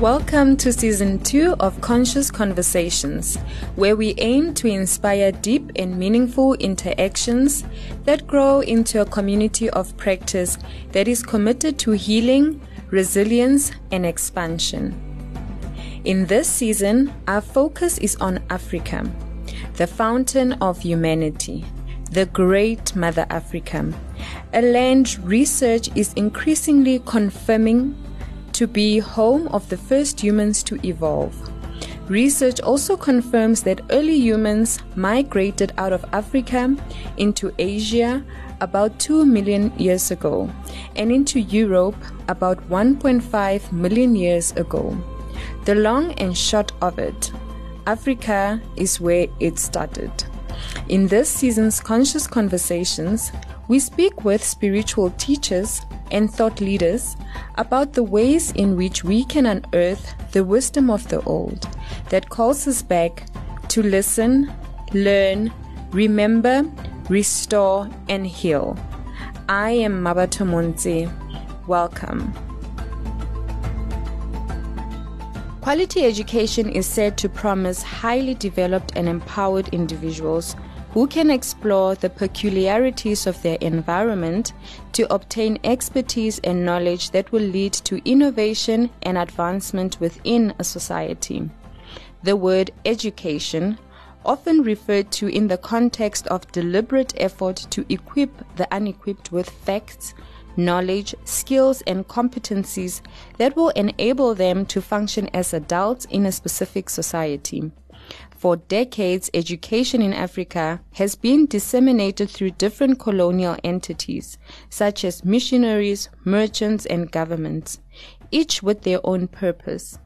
Welcome to season two of Conscious Conversations, where we aim to inspire deep and meaningful interactions that grow into a community of practice that is committed to healing, resilience, and expansion. In this season, our focus is on Africa, the fountain of humanity, the great Mother Africa, a land research is increasingly confirming to be home of the first humans to evolve. Research also confirms that early humans migrated out of Africa into Asia about 2 million years ago and into Europe about 1.5 million years ago. The long and short of it, Africa is where it started. In this season's Conscious Conversations, we speak with spiritual teachers and thought leaders about the ways in which we can unearth the wisdom of the old that calls us back to listen, learn, remember, restore, and heal. I am Mabato Monte. Welcome. Quality education is said to promise highly developed and empowered individuals who can explore the peculiarities of their environment to obtain expertise and knowledge that will lead to innovation and advancement within a society. The word education, often referred to in the context of deliberate effort to equip the unequipped with facts, knowledge, skills, and competencies that will enable them to function as adults in a specific society. For decades, education in Africa has been disseminated through different colonial entities, such as missionaries, merchants, and governments, each with their own purpose.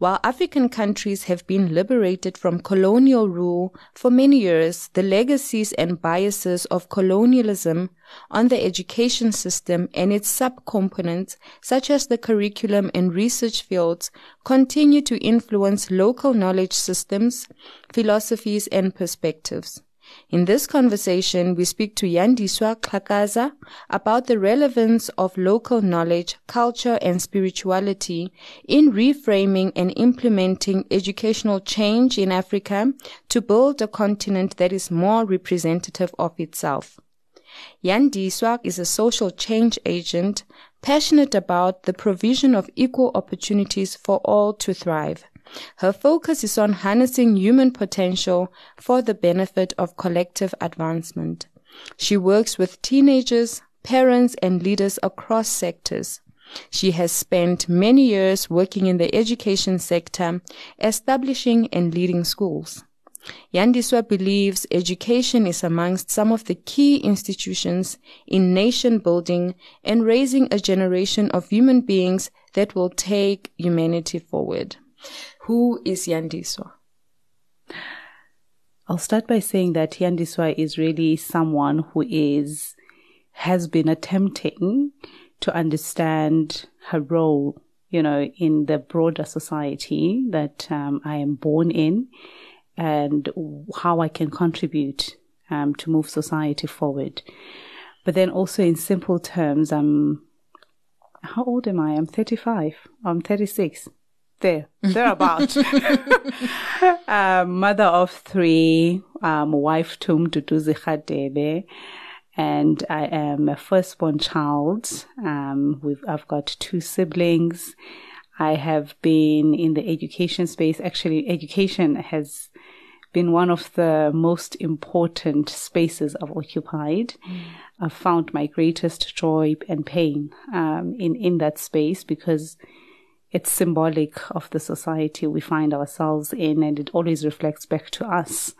While African countries have been liberated from colonial rule for many years, the legacies and biases of colonialism on the education system and its subcomponents, such as the curriculum and research fields, continue to influence local knowledge systems, philosophies, and perspectives. In this conversation, we speak to Yandiswa Xhakaza about the relevance of local knowledge, culture, and spirituality in reframing and implementing educational change in Africa to build a continent that is more representative of itself. Yandiswa is a social change agent passionate about the provision of equal opportunities for all to thrive. Her focus is on harnessing human potential for the benefit of collective advancement. She works with teenagers, parents, and leaders across sectors. She has spent many years working in the education sector, establishing and leading schools. Yandiswa believes education is amongst some of the key institutions in nation building and raising a generation of human beings that will take humanity forward. Who is Yandiswa? I'll start by saying that Yandiswa is really someone who is has been attempting to understand her role, you know, in the broader society that um, I am born in, and how I can contribute um, to move society forward. But then also in simple terms, I'm how old am I? I'm 35. I'm 36 there, thereabout. uh, mother of three, um, wife to Mduduzi Khadebe, and I am a firstborn child. Um, I've got two siblings. I have been in the education space. Actually, education has been one of the most important spaces I've occupied. Mm. I've found my greatest joy and pain um, in in that space because it's symbolic of the society we find ourselves in, and it always reflects back to us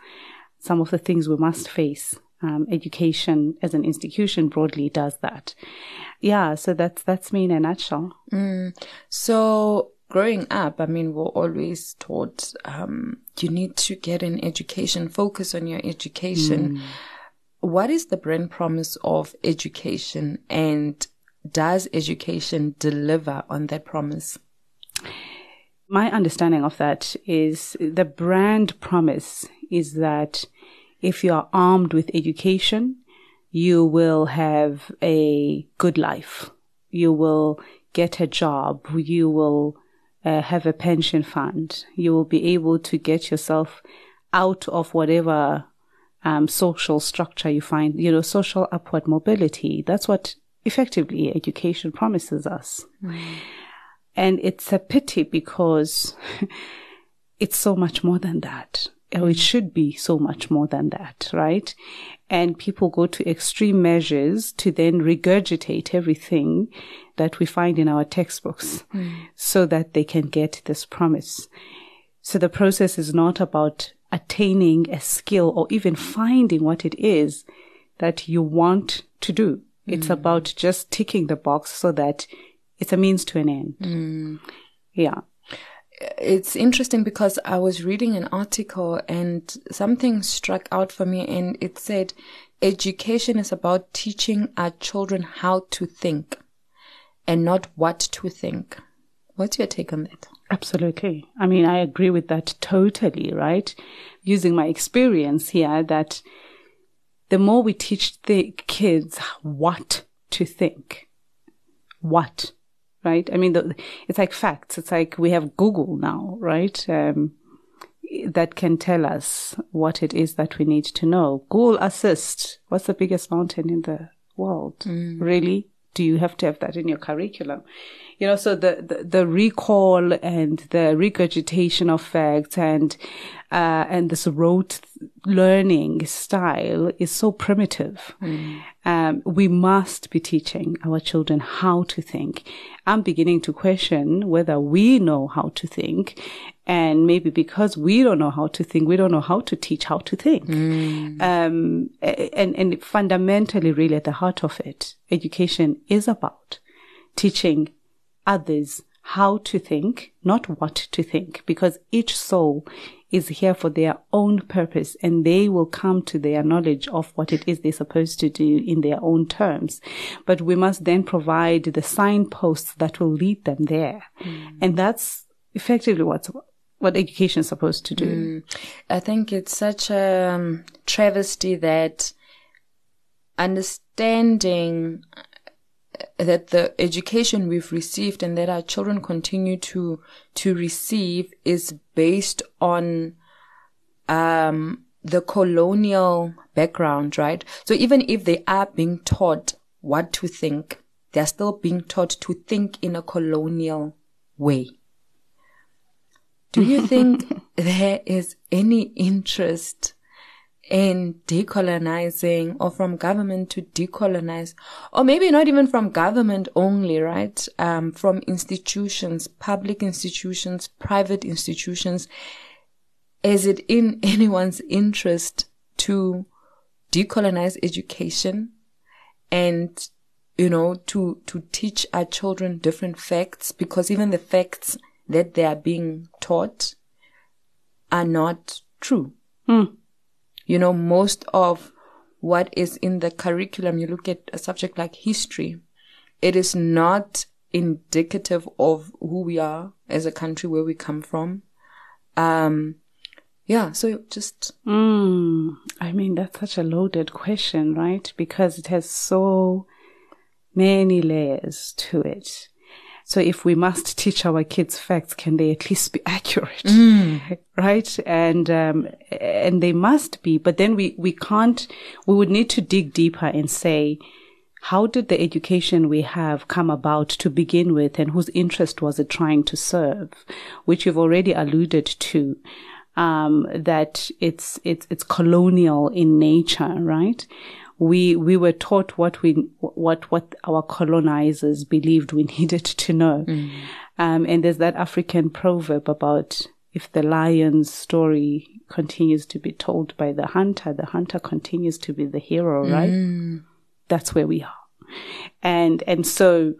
some of the things we must face. Um, education as an institution broadly does that. Yeah, so that's that's me in a nutshell. Mm. So growing up, I mean, we're always taught um, you need to get an education, focus on your education. Mm. What is the brand promise of education, and does education deliver on that promise? My understanding of that is the brand promise is that if you are armed with education, you will have a good life. You will get a job. You will uh, have a pension fund. You will be able to get yourself out of whatever um, social structure you find, you know, social upward mobility. That's what effectively education promises us. Mm. And it's a pity because it's so much more than that. Or it should be so much more than that, right? And people go to extreme measures to then regurgitate everything that we find in our textbooks mm. so that they can get this promise. So the process is not about attaining a skill or even finding what it is that you want to do. Mm. It's about just ticking the box so that it's a means to an end. Mm. Yeah. It's interesting because I was reading an article and something struck out for me and it said education is about teaching our children how to think and not what to think. What's your take on that? Absolutely. I mean, I agree with that totally, right? Using my experience here that the more we teach the kids what to think, what right? I mean, the, it's like facts. It's like we have Google now, right? Um, that can tell us what it is that we need to know. Google Assist. What's the biggest mountain in the world? Mm. Really? Do you have to have that in your curriculum? You know, so the, the, the recall and the regurgitation of facts and, uh, and this rote learning style is so primitive. Mm. Um, we must be teaching our children how to think. I'm beginning to question whether we know how to think. And maybe because we don't know how to think, we don't know how to teach how to think. Mm. Um, and, and fundamentally, really at the heart of it, education is about teaching others how to think, not what to think, because each soul is here for their own purpose and they will come to their knowledge of what it is they're supposed to do in their own terms. But we must then provide the signposts that will lead them there. Mm. And that's effectively what's, what education is supposed to do. Mm. I think it's such a um, travesty that understanding that the education we've received and that our children continue to to receive is based on um, the colonial background, right? So even if they are being taught what to think, they're still being taught to think in a colonial way. Do you think there is any interest in decolonizing or from government to decolonize, or maybe not even from government only, right? Um, from institutions, public institutions, private institutions. Is it in anyone's interest to decolonize education and, you know, to, to teach our children different facts? Because even the facts that they are being taught are not true. Hmm you know, most of what is in the curriculum, you look at a subject like history, it is not indicative of who we are as a country, where we come from. Um, yeah, so just. Mm, I mean, that's such a loaded question, right? Because it has so many layers to it. So if we must teach our kids facts, can they at least be accurate? Mm. Right. And, um, and they must be, but then we, we can't, we would need to dig deeper and say, how did the education we have come about to begin with and whose interest was it trying to serve? Which you've already alluded to. Um, that it's, it's, it's colonial in nature, right? We we were taught what we what what our colonizers believed we needed to know. Mm. Um, and there's that African proverb about if the lion's story continues to be told by the hunter, the hunter continues to be the hero, right? Mm. That's where we are. And and so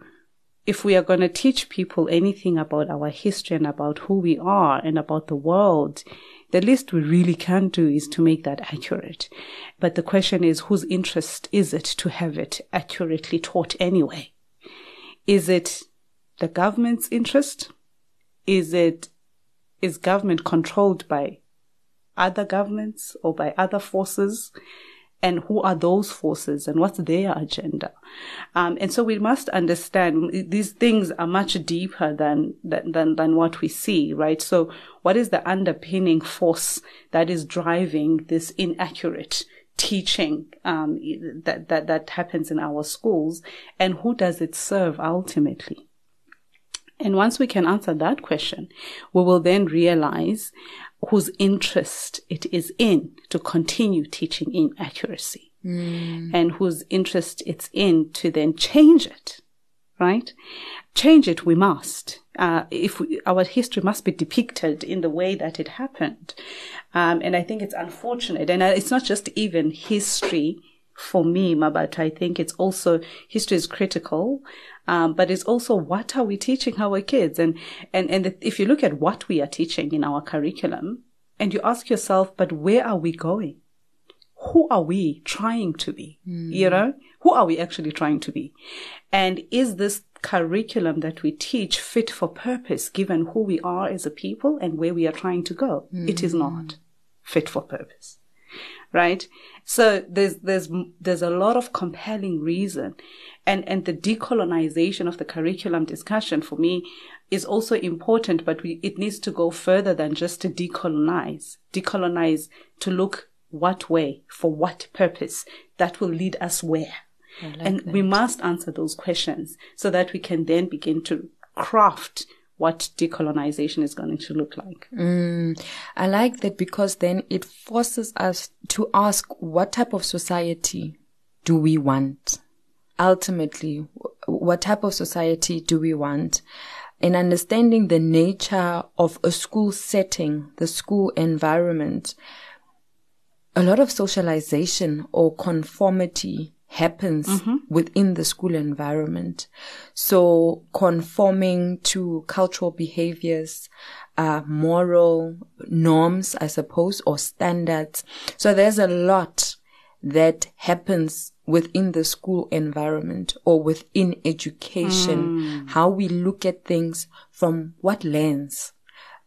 if we are going to teach people anything about our history and about who we are and about the world, the least we really can do is to make that accurate. But the question is, whose interest is it to have it accurately taught anyway? Is it the government's interest? Is it, is government controlled by other governments or by other forces? And who are those forces and what's their agenda. Um, and so we must understand these things are much deeper than, than, than what we see, right? So what is the underpinning force that is driving this inaccurate teaching um, that, that, that happens in our schools and who does it serve ultimately? And once we can answer that question, we will then realize whose interest it is in to continue teaching inaccuracy mm. and whose interest it's in to then change it, right? Change it we must. Uh, if we, our history must be depicted in the way that it happened. Um, and I think it's unfortunate. And it's not just even history for me, but I think it's also history is critical. Um, but it's also what are we teaching our kids? And, and, and if you look at what we are teaching in our curriculum and you ask yourself, but where are we going? Who are we trying to be? Mm. You know, who are we actually trying to be? And is this curriculum that we teach fit for purpose given who we are as a people and where we are trying to go? Mm. It is not fit for purpose. Right? So there's, there's, there's a lot of compelling reason. And, and the decolonization of the curriculum discussion for me is also important, but we, it needs to go further than just to decolonize. Decolonize to look what way, for what purpose that will lead us where. Like and that. we must answer those questions so that we can then begin to craft what decolonization is going to look like. Mm, I like that because then it forces us to ask what type of society do we want? Ultimately, what type of society do we want? In understanding the nature of a school setting, the school environment, a lot of socialization or conformity happens mm-hmm. within the school environment. So conforming to cultural behaviors, uh, moral norms, I suppose, or standards. So there's a lot that happens within the school environment or within education, mm. how we look at things from what lens.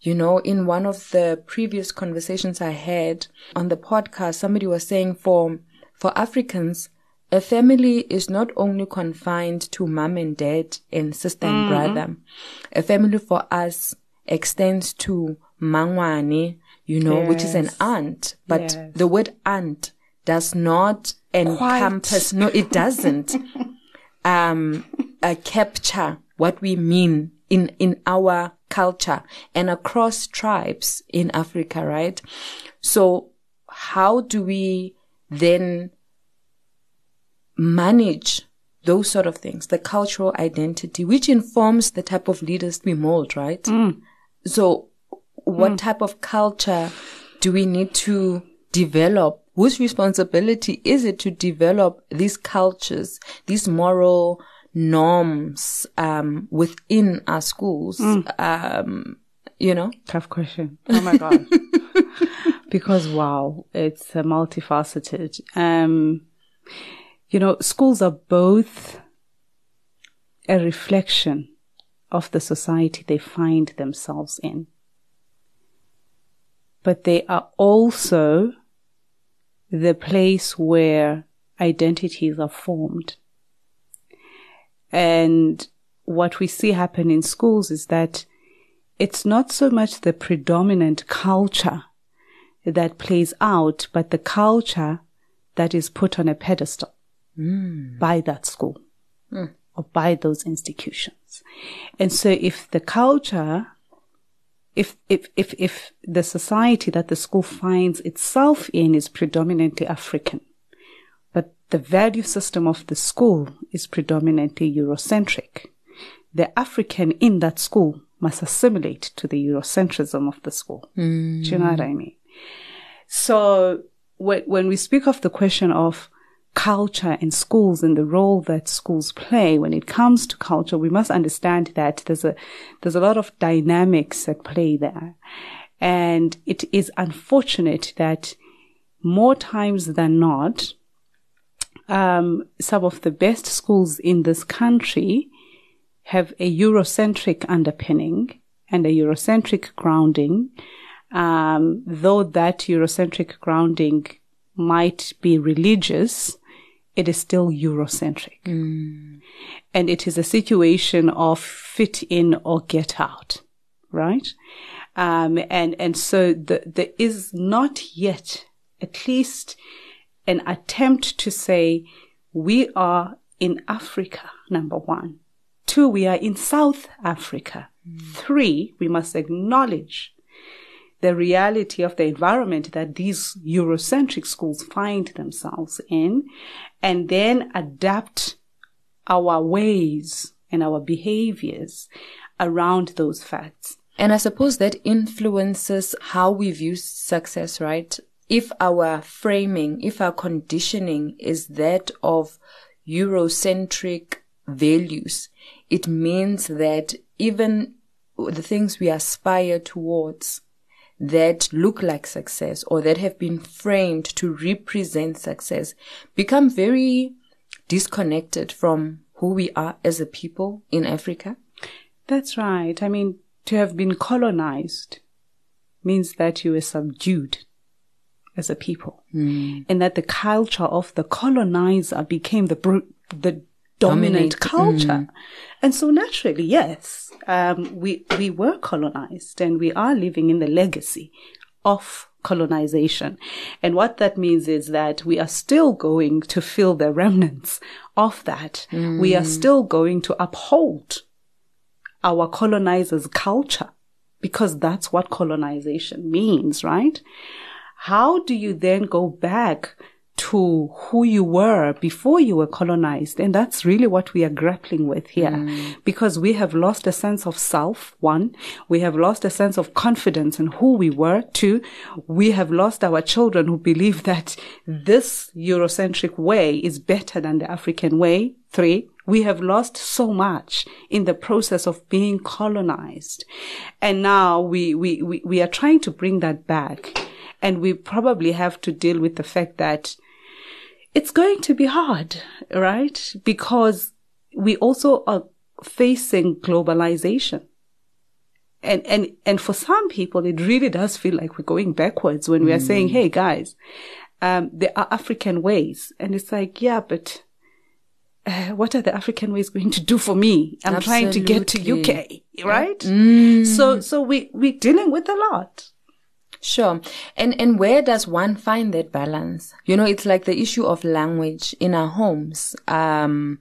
You know, in one of the previous conversations I had on the podcast, somebody was saying for, for Africans, a family is not only confined to mom and dad and sister and mm-hmm. brother. A family for us extends to mangwane, you know, yes. which is an aunt. But yes. the word aunt does not encompass, Quite. no, it doesn't, um, uh, capture what we mean in, in our culture and across tribes in Africa, right? So how do we then manage those sort of things, the cultural identity, which informs the type of leaders we mold, right? Mm. So what mm. type of culture do we need to develop? Whose responsibility is it to develop these cultures, these moral norms, um, within our schools? Mm. Um, you know? Tough question. Oh my God. because wow, it's multifaceted. Um, you know, schools are both a reflection of the society they find themselves in. But they are also the place where identities are formed. And what we see happen in schools is that it's not so much the predominant culture that plays out, but the culture that is put on a pedestal mm. by that school mm. or by those institutions. And so if the culture, if, if, if, if the society that the school finds itself in is predominantly African, but the value system of the school is predominantly Eurocentric, the African in that school must assimilate to the Eurocentrism of the school. Mm. Do you know what I mean? So when, when we speak of the question of culture and schools and the role that schools play when it comes to culture, we must understand that there's a, there's a lot of dynamics at play there. And it is unfortunate that more times than not, um, some of the best schools in this country have a Eurocentric underpinning and a Eurocentric grounding, um, though that Eurocentric grounding might be religious, it is still Eurocentric. And it is a situation of fit in or get out, right? Um, and, and so the, there is not yet at least an attempt to say we are in Africa, number one. Two, we are in South Africa. Three, we must acknowledge the reality of the environment that these Eurocentric schools find themselves in and then adapt our ways and our behaviors around those facts. And I suppose that influences how we view success, right? If our framing, if our conditioning is that of Eurocentric values, it means that even the things we aspire towards that look like success or that have been framed to represent success become very disconnected from who we are as a people in Africa. That's right. I mean, to have been colonized means that you were subdued as a people hmm. and that the culture of the colonizer became the br- the dominant culture. and so naturally yes um, we we were colonized and we are living in the legacy of colonization. And what that means is that we are still going to feel the remnants of that. We are still going to uphold our colonizers' culture because that's what colonization means, right? How do you then go back to who you were before you were colonized? And that's really what we are grappling with here mm. because we have lost a sense of self. One, we have lost a sense of confidence in who we were. Two, we have lost our children who believe that this Eurocentric way is better than the African way. Three, we have lost so much in the process of being colonized. And now we, we, we, we are trying to bring that back. And we probably have to deal with the fact that it's going to be hard, right? Because we also are facing globalization. And, and, and for some people, it really does feel like we're going backwards when we are saying, Hey guys, um, there are African ways. And it's like, yeah, but uh, what are the African ways going to do for me? I'm trying to get to UK, right? So, so we, we're dealing with a lot. Sure. And and where does one find that balance? You know, it's like the issue of language in our homes. Um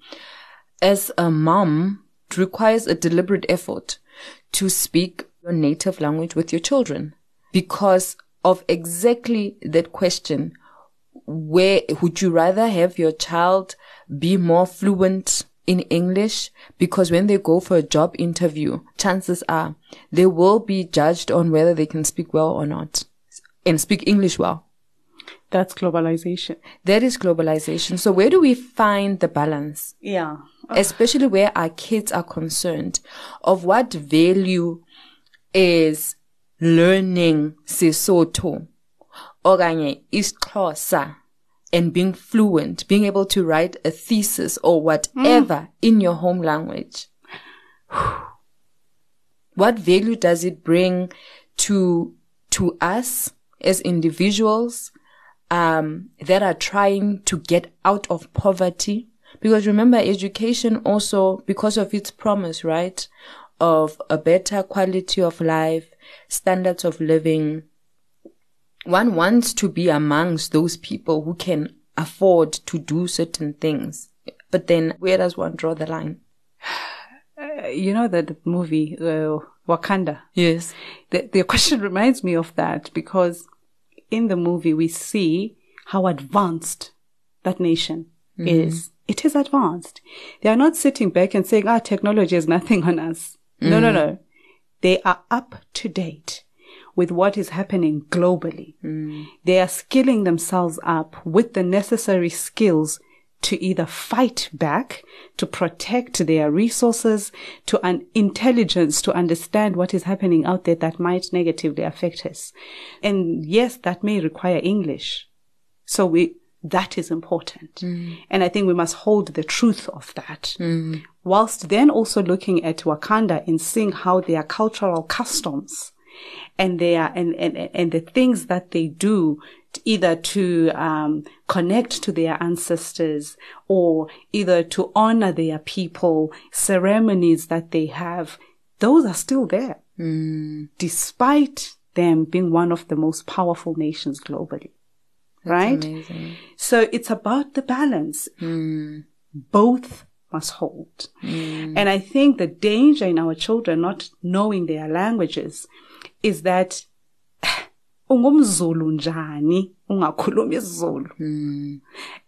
as a mom, it requires a deliberate effort to speak your native language with your children because of exactly that question. Where would you rather have your child be more fluent in English? Because when they go for a job interview, chances are they will be judged on whether they can speak well or not and speak English well. That's globalization. That is globalization. So where do we find the balance? Yeah. especially where our kids are concerned, of what value is learning Sesotho, okanye isiXhosa, and being fluent, being able to write a thesis or whatever in your home language. What value does it bring to, to us as individuals, um, that are trying to get out of poverty? Because remember, education also, because of its promise, right? Of a better quality of life, standards of living. One wants to be amongst those people who can afford to do certain things. But then where does one draw the line? Uh, you know that movie, uh, Wakanda? Yes. The, the question reminds me of that because in the movie we see how advanced that nation is. It is advanced. They are not sitting back and saying, ah, technology is nothing on us. No, no, no. They are up to date with what is happening globally. They are skilling themselves up with the necessary skills to either fight back, to protect their resources, to an intelligence to understand what is happening out there that might negatively affect us. And yes, that may require English. So we, that is important. Mm. And I think we must hold the truth of that. Mm. Whilst then also looking at Wakanda and seeing how their cultural customs and their, and, and, and the things that they do either to um, connect to their ancestors or either to honor their people, ceremonies that they have, those are still there, Mm. despite them being one of the most powerful nations globally. right? Amazing. So it's about the balance. Mm. Both must hold. And I think the danger in our children not knowing their languages is that ungumzulu njani? Ungakhulumi isiZulu. Hmm.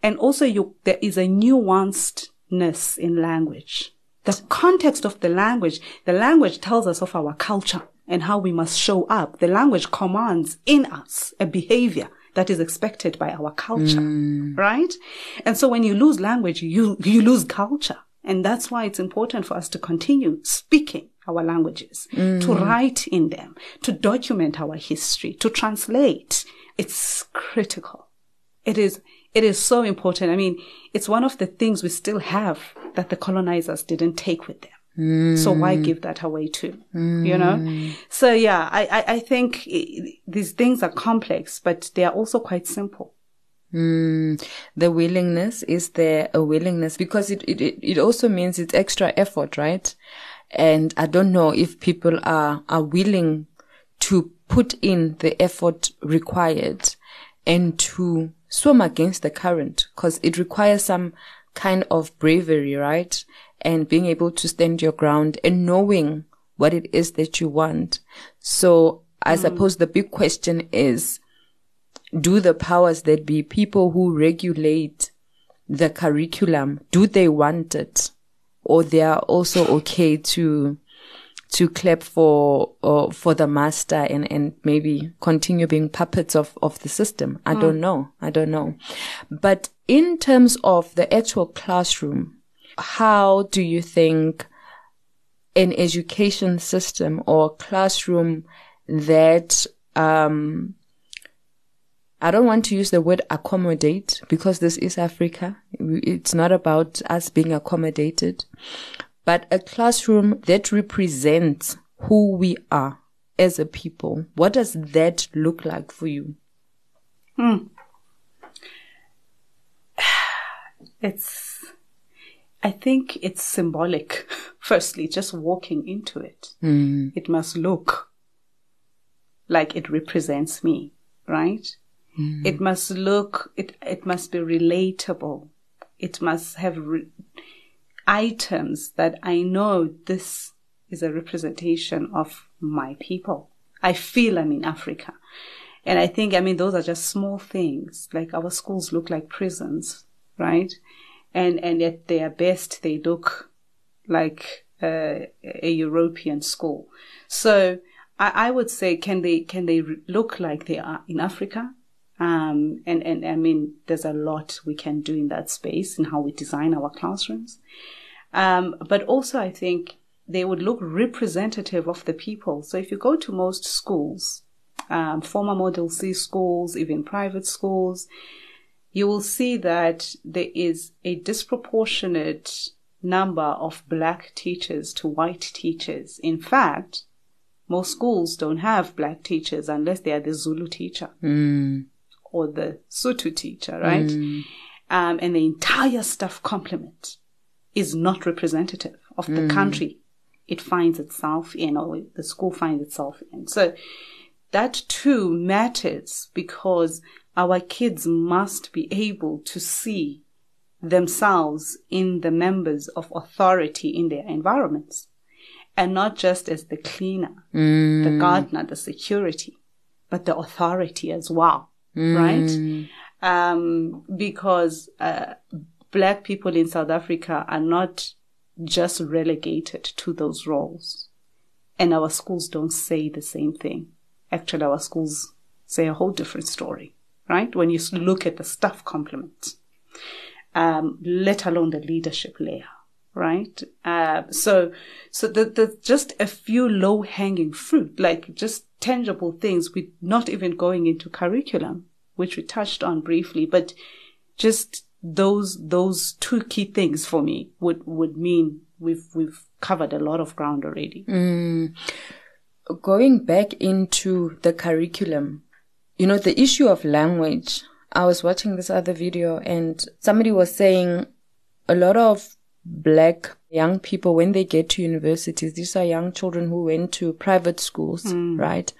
And also you there is a nuancedness in language. The context of the language the language tells us of our culture and how we must show up. The language commands in us a behavior that is expected by our culture hmm. right? And so when you lose language you you lose culture. And that's why it's important for us to continue speaking our languages, to mm. write in them, to document our history, to translate. It's critical. It is, it is so important. I mean, it's one of the things we still have that the colonizers didn't take with them. So why mm. give that away too? You know? Mm. So yeah, I, I, I think these things are complex, but they are also quite simple. Mm, the willingness is there a willingness because it it it also means it's extra effort right and i don't know if people are are willing to put in the effort required and to swim against the current because it requires some kind of bravery right? And being able to stand your ground and knowing what it is that you want. So i mm. suppose the big question is do the powers that be, people who regulate the curriculum, do they want it? Or they are also okay to, to clap for, uh, for the master and, and maybe continue being puppets of, of the system. I don't know. I don't know. But in terms of the actual classroom, how do you think an education system or classroom that, um, I don't want to use the word accommodate because this is Africa. It's not about us being accommodated, but a classroom that represents who we are as a people. What does that look like for you? Hmm. It's, I think it's symbolic. Firstly, just walking into it. Hmm. It must look like it represents me, right? It must look, it, it must be relatable. It must have re- items that I know this is a representation of my people. I feel I'm in Africa. And I think, I mean, those are just small things. Like our schools look like prisons, right? And, and at their best, they look like uh, a European school. So I, I would say, can they, can they look like they are in Africa? Um, and, and I mean, there's a lot we can do in that space in how we design our classrooms. Um, but also I think they would look representative of the people. So if you go to most schools, um, former Model C schools, even private schools, you will see that there is a disproportionate number of black teachers to white teachers. In fact, most schools don't have black teachers unless they are the Zulu teacher or the Sotho teacher, right? Mm. Um, and the entire staff complement is not representative of the mm. country. It finds itself in or the school finds itself in. So that too matters because our kids must be able to see themselves in the members of authority in their environments and not just as the cleaner, the mm. gardener, the security, but the authority as well, right? Um, because uh, black people in South Africa are not just relegated to those roles. And our schools don't say the same thing. Actually, our schools say a whole different story, right? When you look at the staff complement, um, let alone the leadership layer, right? Uh, so, so the, the, just a few low hanging fruit, like just tangible things with not even going into curriculum, which we touched on briefly, but just those, those two key things for me would, would mean we've, we've covered a lot of ground already. Mm. Going back into the curriculum you know, the issue of language. I was watching this other video and somebody was saying a lot of black young people when they get to universities these are young children who went to private schools mm. right?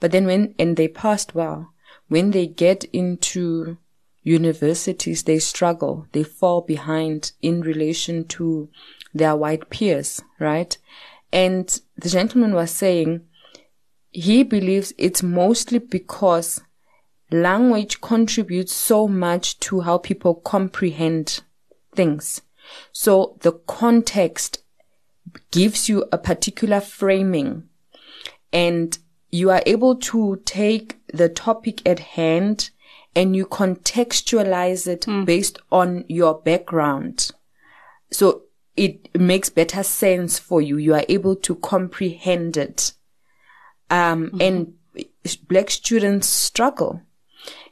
But then when and they passed well. When they get into universities they struggle. They fall behind in relation to their white peers right? And the gentleman was saying he believes it's mostly because language contributes so much to how people comprehend things so the context gives you a particular framing and you are able to take the topic at hand and you contextualize it mm. based on your background. So it makes better sense for you. You are able to comprehend it. Um, mm-hmm. and black students struggle.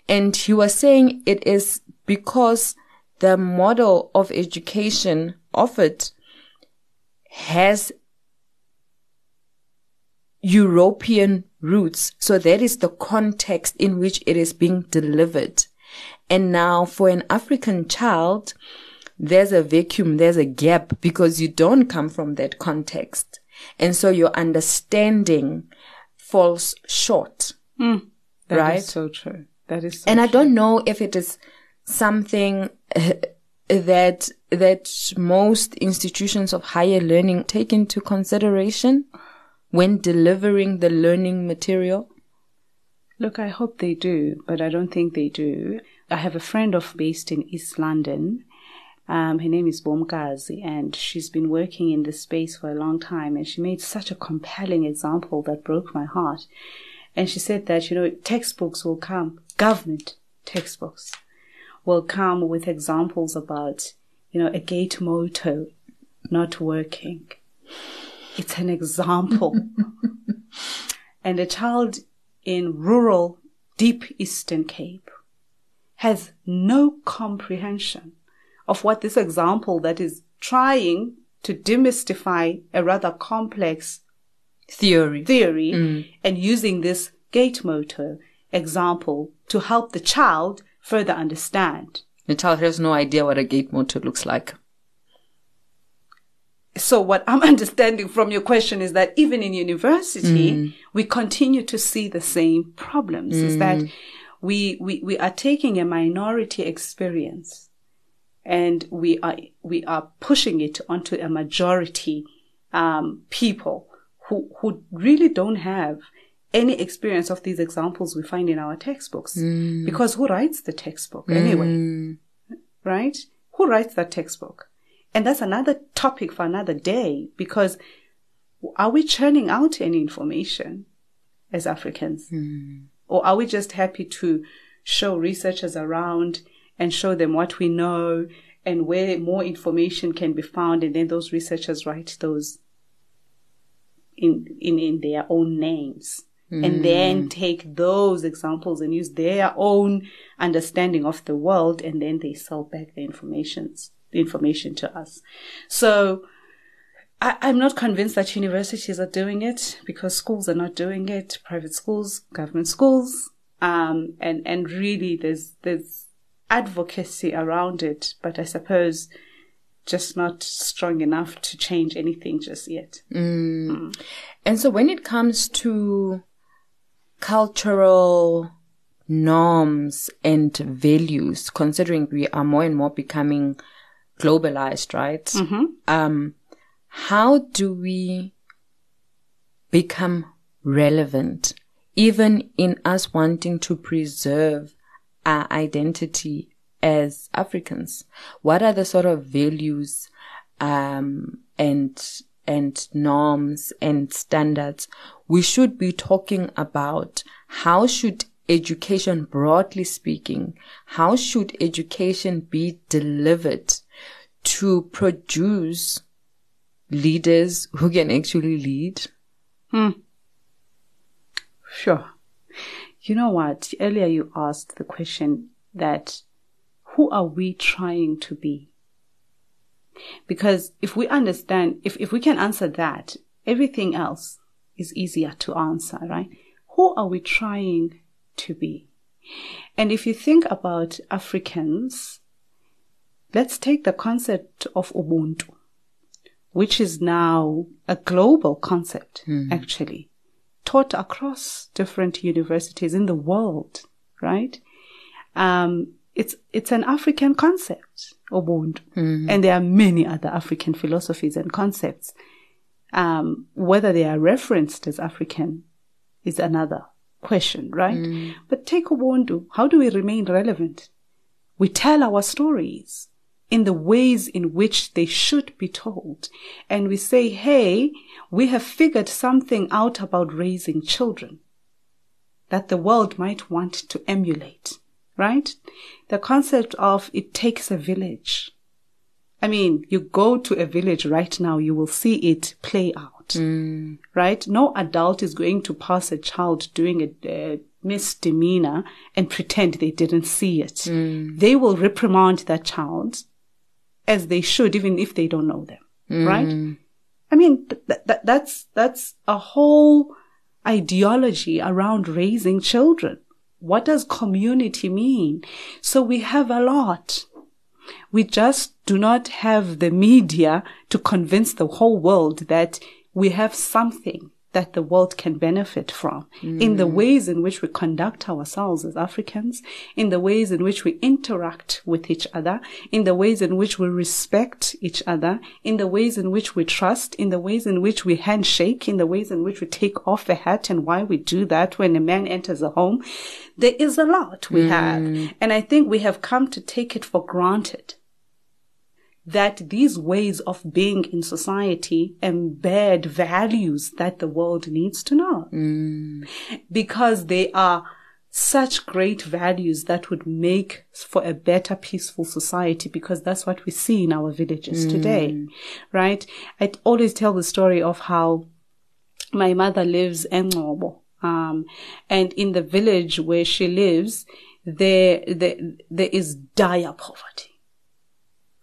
And he was saying it is because the model of education offered has European roots. So that is the context in which it is being delivered. And now for an African child, there's a vacuum, there's a gap because you don't come from that context. And so your understanding falls short. Mm, that right? Is so true. That is so And true. I don't know if it is something that that most institutions of higher learning take into consideration when delivering the learning material? Look, I hope they do, but I don't think they do. I have a friend of based in East London. Um, her name is Bomkazi, and she's been working in this space for a long time. And she made such a compelling example that broke my heart. And she said that, you know, textbooks will come, government textbooks will come with examples about, you know, a gate motor not working. It's an example. and a child in rural, deep Eastern Cape has no comprehension of what this example that is trying to demystify a rather complex theory theory mm. and using this gate motor example to help the child further understand. The child has no idea what a gate motor looks like. So what I'm understanding from your question is that even in university, mm. we continue to see the same problems. Mm. Is that mm. we, we, we are taking a minority experience and we are, we are pushing it onto a majority, um, people who, who really don't have any experience of these examples we find in our textbooks. Mm. Because who writes the textbook anyway? Mm. Right? Who writes that textbook? And that's another topic for another day because are we churning out any information as Africans? Mm. Or are we just happy to show researchers around and show them what we know and where more information can be found and then those researchers write those in, in, in their own names? Mm. and then take those examples and use their own understanding of the world and then they sell back the informations the information to us so I, i'm not convinced that universities are doing it because schools are not doing it private schools government schools um, and and really there's there's advocacy around it but i suppose just not strong enough to change anything just yet. Mm. Mm. And so when it comes to cultural norms and values, considering we are more and more becoming globalized, right? Mm-hmm. Um, how do we become relevant, even in us wanting to preserve our identity as Africans? What are the sort of values, um, and and norms and standards, we should be talking about how should education, broadly speaking, how should education be delivered to produce leaders who can actually lead? Hmm. Sure. You know what? Earlier you asked the question that who are we trying to be? Because if we understand, if, if we can answer that, everything else is easier to answer, right? Who are we trying to be? And if you think about Africans, let's take the concept of Ubuntu, which is now a global concept, mm. actually, taught across different universities in the world, right? Um, it's, it's an African concept, Ubuntu. Mm. And there are many other African philosophies and concepts. Um, whether they are referenced as African is another question, right? Mm. But take a Ubuntu. How do we remain relevant? We tell our stories in the ways in which they should be told. And we say, hey, we have figured something out about raising children that the world might want to emulate, right? The concept of it takes a village. I mean, you go to a village right now, you will see it play out, mm. right? No adult is going to pass a child doing a, a misdemeanor and pretend they didn't see it. Mm. They will reprimand that child as they should, even if they don't know them, mm. right? I mean, th- th- that's, that's a whole ideology around raising children. What does community mean? So we have a lot we just do not have the media to convince the whole world that we have something that the world can benefit from mm. in the mm. ways in which we conduct ourselves as Africans, in the ways in which we interact with each other, in the ways in which we respect each other, in the ways in which we trust, in the ways in which we handshake, in the ways in which we take off a hat and why we do that when a man enters a home. There is a lot we mm. have. And I think we have come to take it for granted that these ways of being in society embed values that the world needs to know. Mm. Because they are such great values that would make for a better peaceful society because that's what we see in our villages mm. today, right? I always tell the story of how my mother lives in Ngobo, um, and in the village where she lives, there, there, there is dire poverty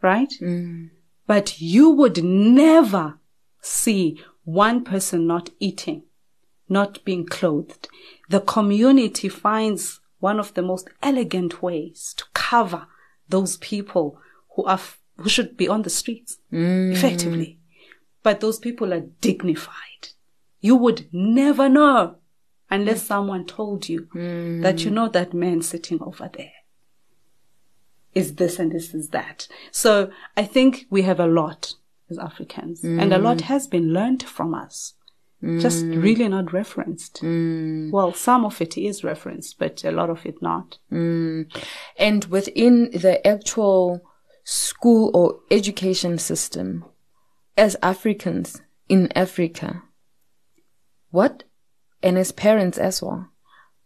right? Mm. But you would never see one person not eating, not being clothed. The community finds one of the most elegant ways to cover those people who are, who should be on the streets mm. effectively. But those people are dignified. You would never know unless mm. someone told you mm. that you know that man sitting over there is this and this is that. So I think we have a lot as Africans mm. and a lot has been learned from us. Mm. Just really not referenced. Mm. Well, some of it is referenced, but a lot of it not. Mm. And within the actual school or education system, as Africans in Africa, what, and as parents as well,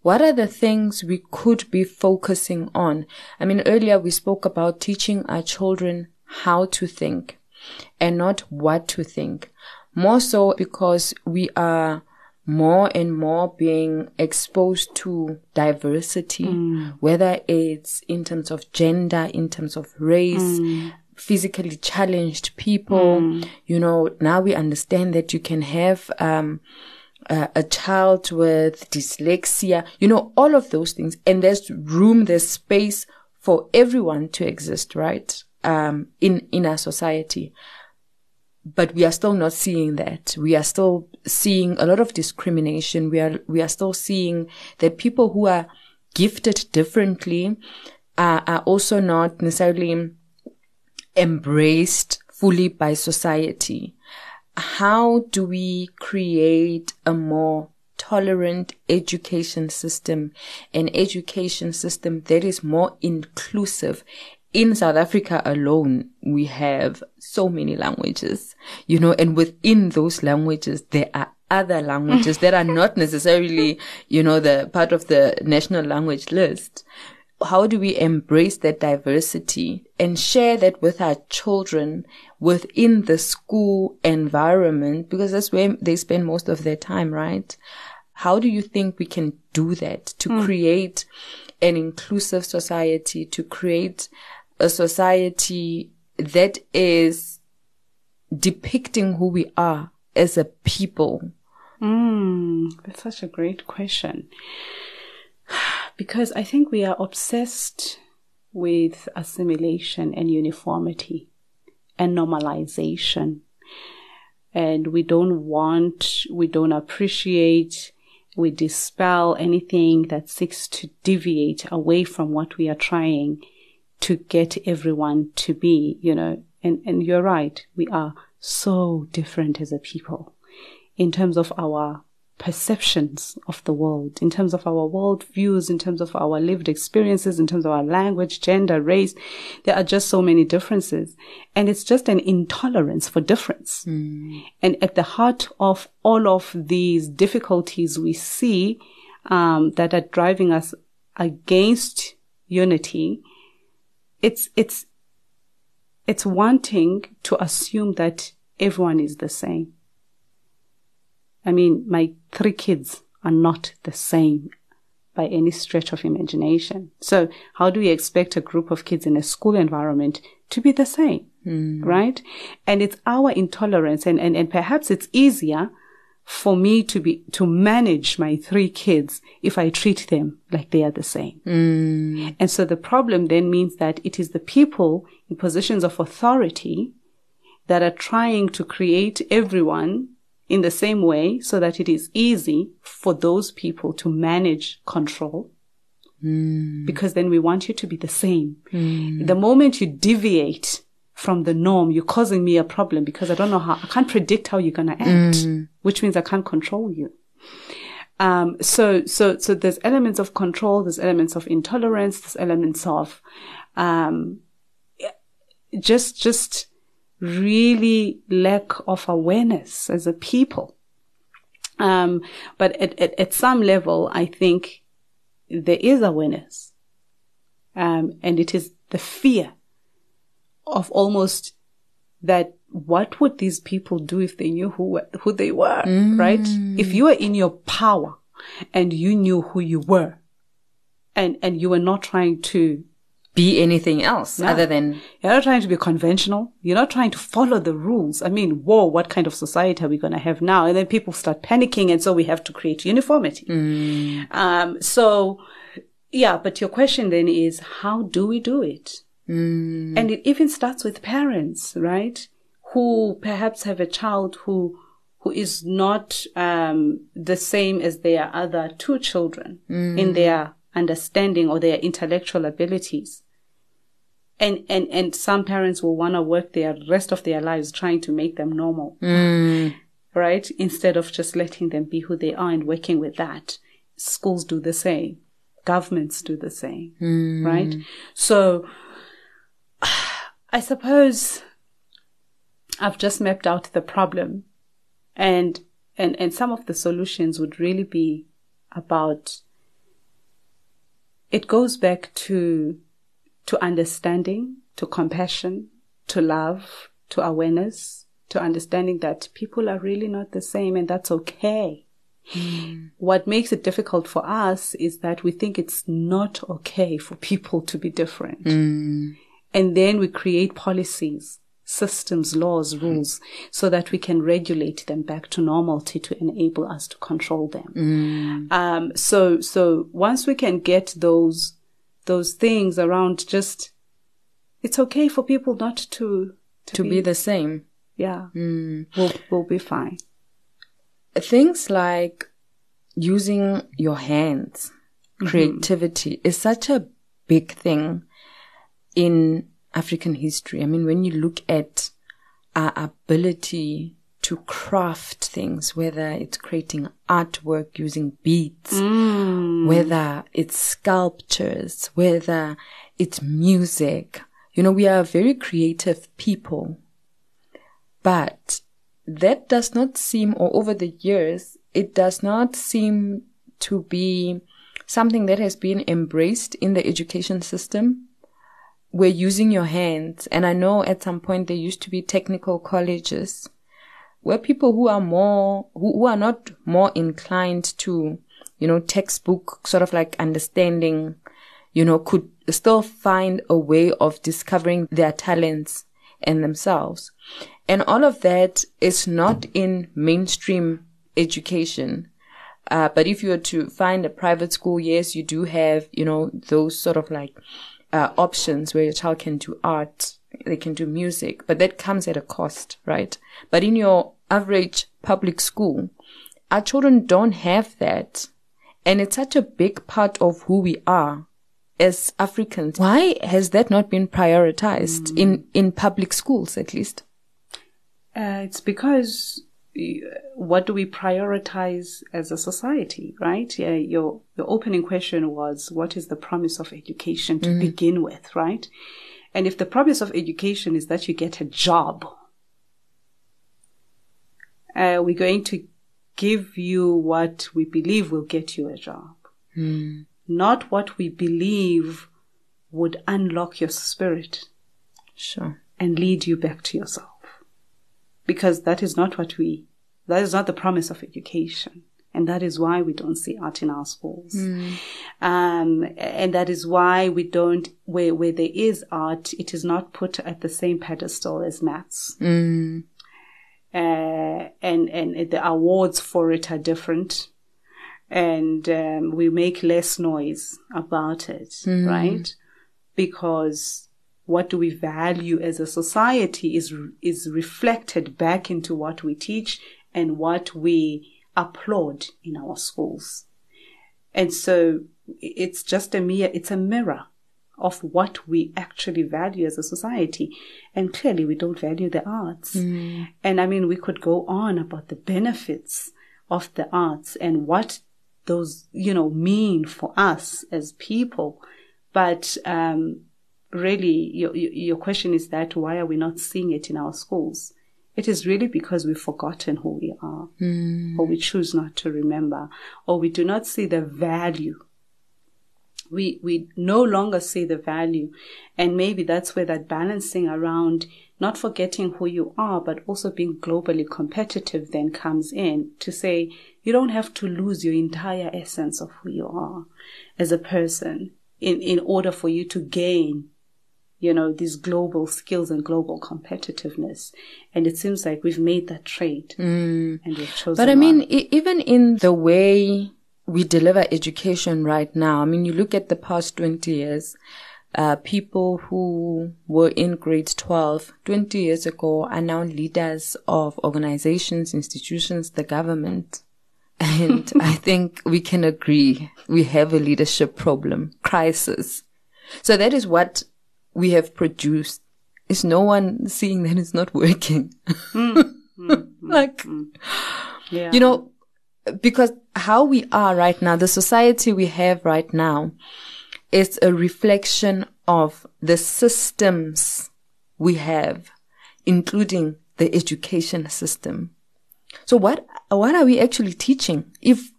what are the things we could be focusing on? I mean, earlier we spoke about teaching our children how to think and not what to think. More so because we are more and more being exposed to diversity, mm. whether it's in terms of gender, in terms of race, mm. physically challenged people. Mm. You know, now we understand that you can have, um, uh, a child with dyslexia, you know, all of those things. And there's room, there's space for everyone to exist, right? Um, in, in our society. But we are still not seeing that. We are still seeing a lot of discrimination. We are, we are still seeing that people who are gifted differently are, are also not necessarily embraced fully by society how do we create a more tolerant education system, an education system that is more inclusive. In South Africa alone, we have so many languages, you know, and within those languages, there are other languages that are not necessarily, you know, the part of the national language list how do we embrace that diversity and share that with our children within the school environment? Because that's where they spend most of their time, right? How do you think we can do that to mm. create an inclusive society, to create a society that is depicting who we are as a people? Mm, that's such a great question Because I think we are obsessed with assimilation and uniformity and normalization. And we don't want, we don't appreciate, we dispel anything that seeks to deviate away from what we are trying to get everyone to be, you know. And, and you're right, we are so different as a people in terms of our perceptions of the world, in terms of our world views, in terms of our lived experiences, in terms of our language, gender, race. There are just so many differences. And it's just an intolerance for difference. Mm. And at the heart of all of these difficulties we see um, that are driving us against unity, it's, it's, it's wanting to assume that everyone is the same I mean, my three kids are not the same by any stretch of imagination. So how do we expect a group of kids in a school environment to be the same? Mm. Right? And it's our intolerance and, and, and perhaps it's easier for me to be, to manage my three kids if I treat them like they are the same. Mm. And so the problem then means that it is the people in positions of authority that are trying to create everyone in the same way so that it is easy for those people to manage control. Mm. Because then we want you to be the same. Mm. The moment you deviate from the norm, you're causing me a problem because I don't know how, I can't predict how you're going to act, mm. which means I can't control you. Um, so, so, so there's elements of control, there's elements of intolerance, there's elements of, um, just, just, really lack of awareness as a people. Um, but at, at, at some level, I think there is awareness. Um, and it is the fear of almost that what would these people do if they knew who, who they were, mm. right? If you were in your power and you knew who you were and, and you were not trying to be anything else yeah. other than you're not trying to be conventional you're not trying to follow the rules i mean whoa what kind of society are we going to have now and then people start panicking and so we have to create uniformity mm. um, so yeah but your question then is how do we do it mm. and it even starts with parents right who perhaps have a child who who is not um, the same as their other two children mm. in their understanding or their intellectual abilities and and and some parents will want to work their rest of their lives trying to make them normal. Mm. right? Instead of just letting them be who they are and working with that schools do the same. Governments do the same. Mm. right? So i suppose i've just mapped out the problem and and and some of the solutions would really be about it goes back to to understanding, to compassion, to love, to awareness, to understanding that people are really not the same and that's okay. Mm. What makes it difficult for us is that we think it's not okay for people to be different. Mm. And then we create policies, systems, laws, rules, so that we can regulate them back to normality to enable us to control them. Mm. Um, so, so once we can get those those things around just it's okay for people not to to, to be, be, the same. Yeah. Mm. We'll we'll be fine. Things like using your hands, mm-hmm. creativity mm-hmm. is such a big thing in African history. I mean, when you look at our ability to craft things, whether it's creating artwork using beads, mm. whether it's sculptures, whether it's music. You know, we are very creative people, but that does not seem, or over the years, it does not seem to be something that has been embraced in the education system. We're using your hands. And I know at some point there used to be technical colleges where people who are more, who, who are not more inclined to, you know, textbook sort of like understanding, you know, could still find a way of discovering their talents and themselves. And all of that is not in mainstream education. Uh, but if you were to find a private school, yes, you do have, you know, those sort of like, uh, options where your child can do art, they can do music, but that comes at a cost, right? But in your average public school, our children don't have that. And it's such a big part of who we are as Africans. Why has that not been prioritized mm. in, in public schools, at least? Uh, it's because what do we prioritize as a society, right? Yeah, your your opening question was what is the promise of education to mm-hmm. begin with, right? And if the promise of education is that you get a job, uh, we're going to give you what we believe will get you a job, mm. not what we believe would unlock your spirit, sure, and lead you back to yourself because that is not what we, that is not the promise of education. And that is why we don't see art in our schools. Mm. Um, and that is why we don't, where, where there is art, it is not put at the same pedestal as maths. Mm. Uh, and, and the awards for it are different. And, um, we make less noise about it, mm. right? Because what do we value as a society is is reflected back into what we teach and what we applaud in our schools. And so it's just a mere it's a mirror of what we actually value as a society. And clearly we don't value the arts. Mm. And I mean we could go on about the benefits of the arts and what those, you know, mean for us as people. But um, really your, your question is that why are we not seeing it in our schools? It is really because we've forgotten who we are, mm. or we choose not to remember, or we do not see the value. We, we no longer see the value. And maybe that's where that balancing around not forgetting who you are, but also being globally competitive then comes in to say, you don't have to lose your entire essence of who you are as a person in, in order for you to gain you know, these global skills and global competitiveness. And it seems like we've made that trade mm. and we've chosen. But I mean, I- even in the way we deliver education right now, I mean, you look at the past 20 years, uh, people who were in grade 12 20 years ago are now leaders of organizations, institutions, the government. And I think we can agree we have a leadership problem, crisis. So that is what we have produced is no one seeing that it's not working. Mm, mm, like, mm, yeah. you know, because how we are right now, the society we have right now is a reflection of the systems we have, including the education system. So what, what are we actually teaching if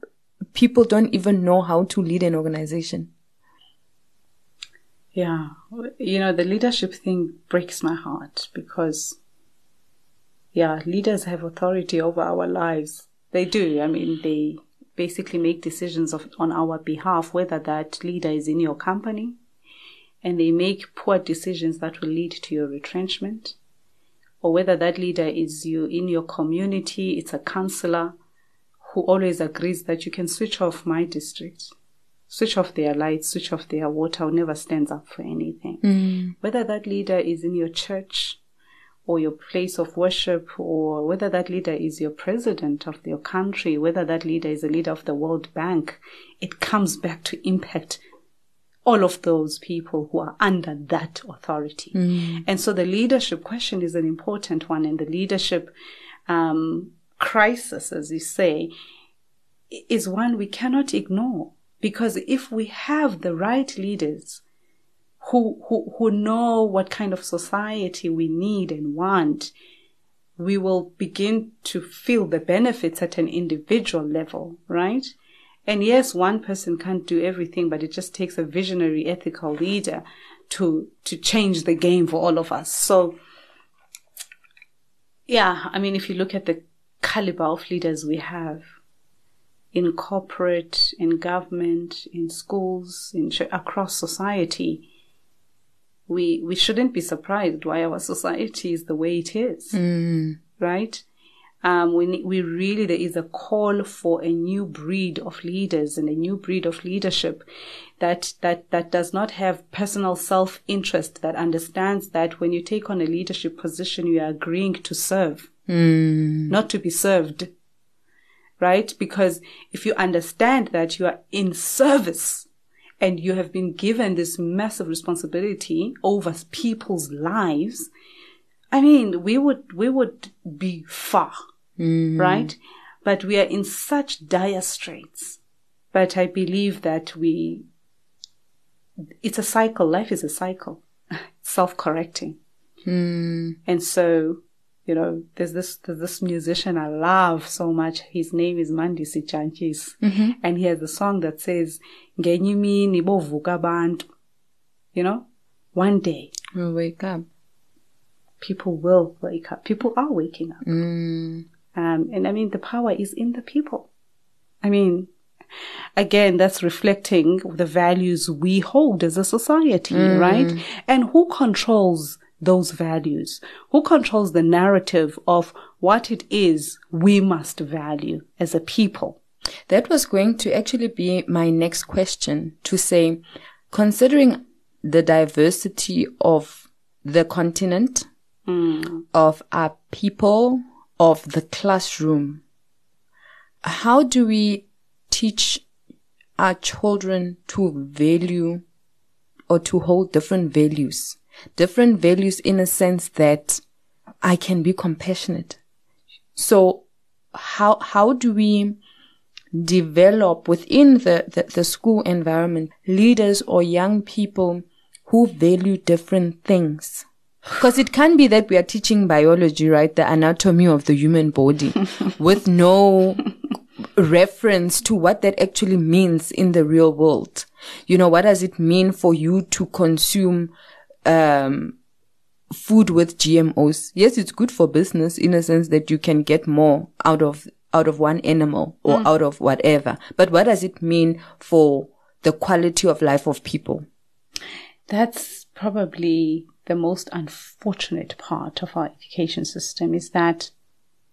people don't even know how to lead an organization? Yeah. You know, the leadership thing breaks my heart because, yeah, leaders have authority over our lives. They do. I mean, they basically make decisions of, on our behalf, whether that leader is in your company and they make poor decisions that will lead to your retrenchment or whether that leader is you in your community, it's a counselor who always agrees that you can switch off my district switch off their lights, switch off their water, never stands up for anything. Mm. Whether that leader is in your church or your place of worship, or whether that leader is your president of your country, whether that leader is a leader of the World Bank, it comes back to impact all of those people who are under that authority. Mm. And so the leadership question is an important one, and the leadership um, crisis, as you say, is one we cannot ignore. Because if we have the right leaders who, who, who know what kind of society we need and want, we will begin to feel the benefits at an individual level, right? And yes, one person can't do everything, but it just takes a visionary ethical leader to, to change the game for all of us. So, yeah, I mean, if you look at the caliber of leaders we have, in corporate, in government, in schools, in across society, we we shouldn't be surprised why our society is the way it is, mm. right? Um, we we really there is a call for a new breed of leaders and a new breed of leadership that that that does not have personal self interest that understands that when you take on a leadership position you are agreeing to serve, not to be served. Right? Because if you understand that you are in service and you have been given this massive responsibility over people's lives, I mean, we would, we would be far, mm-hmm. right? But we are in such dire straits. But I believe that we, it's a cycle. Life is a cycle, self-correcting. Hmm. And so, you know, there's this, there's this musician I love so much. His name is Mandisi Dyantyis. Mm-hmm. And he has a song that says, "Ngenye imini bovuka abantu." You know, one day We'll wake up. people will wake up. People are waking up. Mm. Um, and I mean, the power is in the people. I mean, again, that's reflecting the values we hold as a society, mm. right? And who controls those values? Who controls the narrative of what it is we must value as a people? That was going to actually be my next question to say, considering the diversity of the continent, hmm. of our people, of the classroom, how do we teach our children to value or to hold different values? Different values in a sense that I can be compassionate. So how, how do we develop within the, the, the school environment leaders or young people who value different things? Because it can be that we are teaching biology, right? The anatomy of the human body with no reference to what that actually means in the real world. You know, what does it mean for you to consume, um, food with GMOs? Yes, it's good for business in a sense that you can get more out of, out of one animal or out of whatever. But what does it mean for the quality of life of people? That's probably the most unfortunate part of our education system is that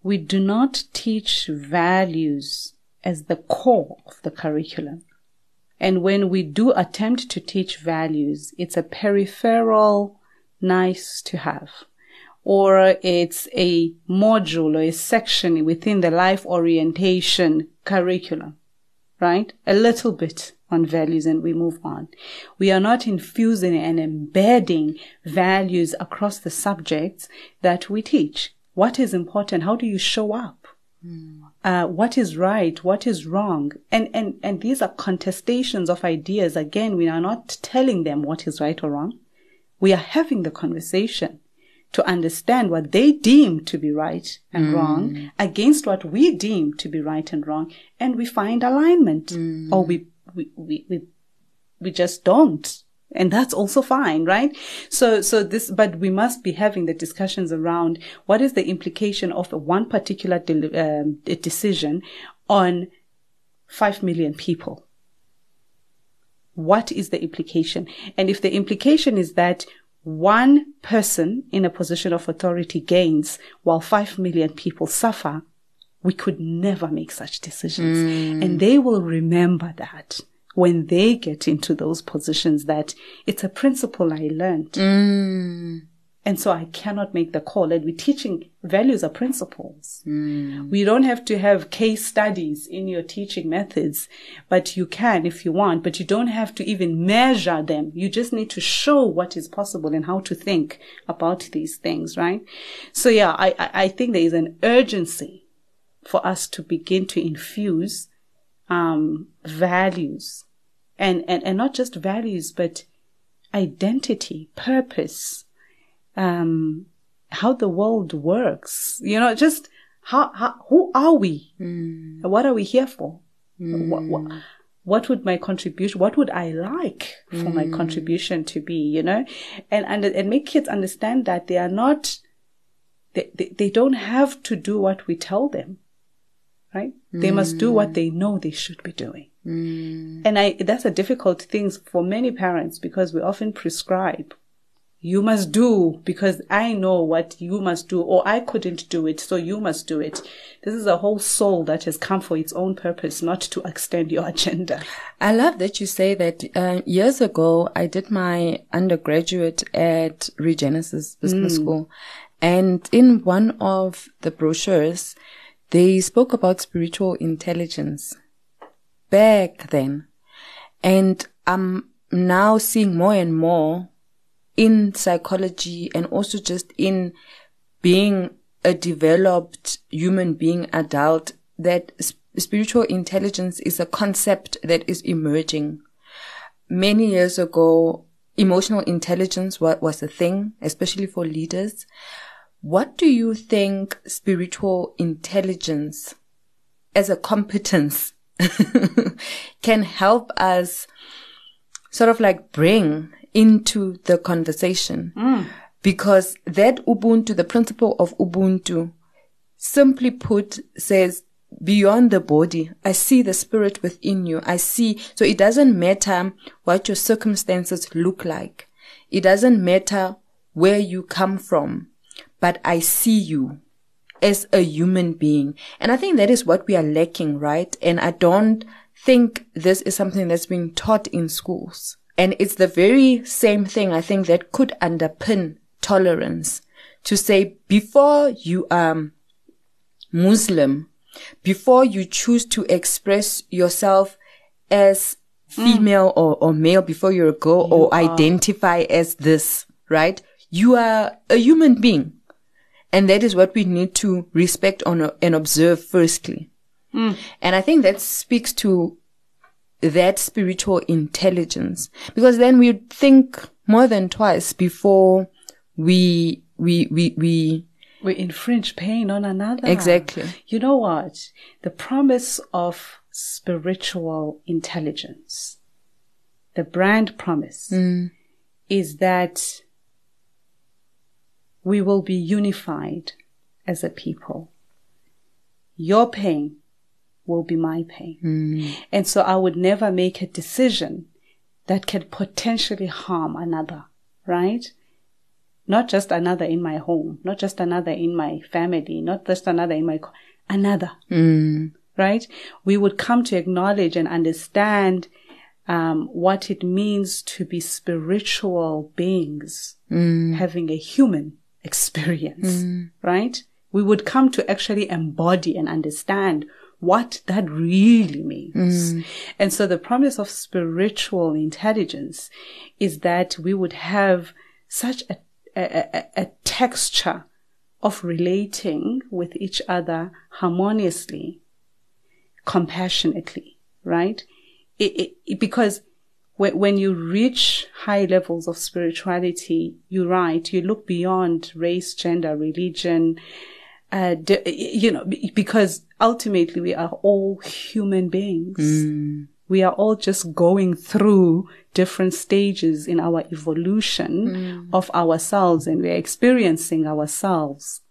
we do not teach values as the core of the curriculum. And when we do attempt to teach values, it's a peripheral nice to have. Or it's a module or a section within the life orientation curriculum, right? A little bit on values and we move on. We are not infusing and embedding values across the subjects that we teach. What is important? How do you show up? Hmm. Uh, what is right? What is wrong? And, and, and these are contestations of ideas. Again, we are not telling them what is right or wrong. We are having the conversation to understand what they deem to be right and wrong against what we deem to be right and wrong. And we find alignment or we, we, we, we, we just don't. And that's also fine, right? So, so this, but we must be having the discussions around what is the implication of one particular de- um, decision on five million people. What is the implication? And if the implication is that one person in a position of authority gains while five million people suffer, we could never make such decisions. And they will remember that when they get into those positions that it's a principle I learned. Mm. And so I cannot make the call. And we're teaching values are principles. Mm. We don't have to have case studies in your teaching methods, but you can if you want, but you don't have to even measure them. You just need to show what is possible and how to think about these things, right? So yeah, I I think there is an urgency for us to begin to infuse um, values and, and, and not just values, but identity, purpose, um, how the world works, you know, just how, how who are we? What are we here for? What, what, what would my contribution, what would I like for my contribution to be, you know? And, and, and make kids understand that they are not, they, they, they don't have to do what we tell them right? They must do what they know they should be doing. And I, that's a difficult thing for many parents because we often prescribe, you must do because I know what you must do, or I couldn't do it, so you must do it. This is a whole soul that has come for its own purpose, not to extend your agenda. I love that you say that. Uh, years ago, I did my undergraduate at Regenesys Business mm. School, and in one of the brochures, they spoke about spiritual intelligence back then. And I'm now seeing more and more in psychology and also just in being a developed human being adult that spiritual intelligence is a concept that is emerging. Many years ago, emotional intelligence was a thing, especially for leaders. What do you think spiritual intelligence as a competence can help us sort of like bring into the conversation. Mm. Because that Ubuntu, the principle of Ubuntu, simply put says, beyond the body, I see the spirit within you. I see, so it doesn't matter what your circumstances look like. It doesn't matter where you come from, but I see you as a human being. And I think that is what we are lacking, right? And I don't think this is something that's being taught in schools. And it's the very same thing I think that could underpin tolerance to say before you are Muslim, before you choose to express yourself as female mm. or, or male, before you're a girl you or are. identify as this, right? You are a human being. And that is what we need to respect on and observe firstly. Mm. And I think that speaks to that spiritual intelligence because then we think more than twice before we we we we we infringe pain on another. Exactly. You know what? The promise of spiritual intelligence, the brand promise, mm. is that we will be unified as a people. Your pain will be my pain. Mm. And so I would never make a decision that can potentially harm another, right? Not just another in my home, not just another in my family, not just another in my, co- another, mm. right? We would come to acknowledge and understand um, what it means to be spiritual beings, mm. having a human experience, mm. right? We would come to actually embody and understand what that really means. Mm. And so the promise of spiritual intelligence is that we would have such a, a, a, texture of relating with each other harmoniously, compassionately, right? It, it, because when, when you reach high levels of spirituality, you're right, you look beyond race, gender, religion, uh, you know, because ultimately we are all human beings. Mm. We are all just going through different stages in our evolution mm. of ourselves and we're experiencing ourselves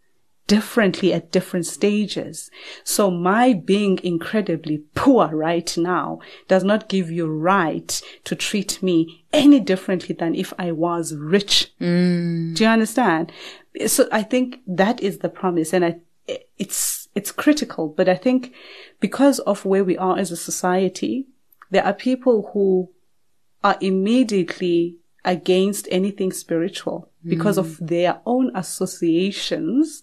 differently at different stages. So my being incredibly poor right now does not give you right to treat me any differently than if I was rich. Mm. Do you understand? so I think that is the promise and I, it's, it's critical, but I think because of where we are as a society, there are people who are immediately against anything spiritual because mm. of their own associations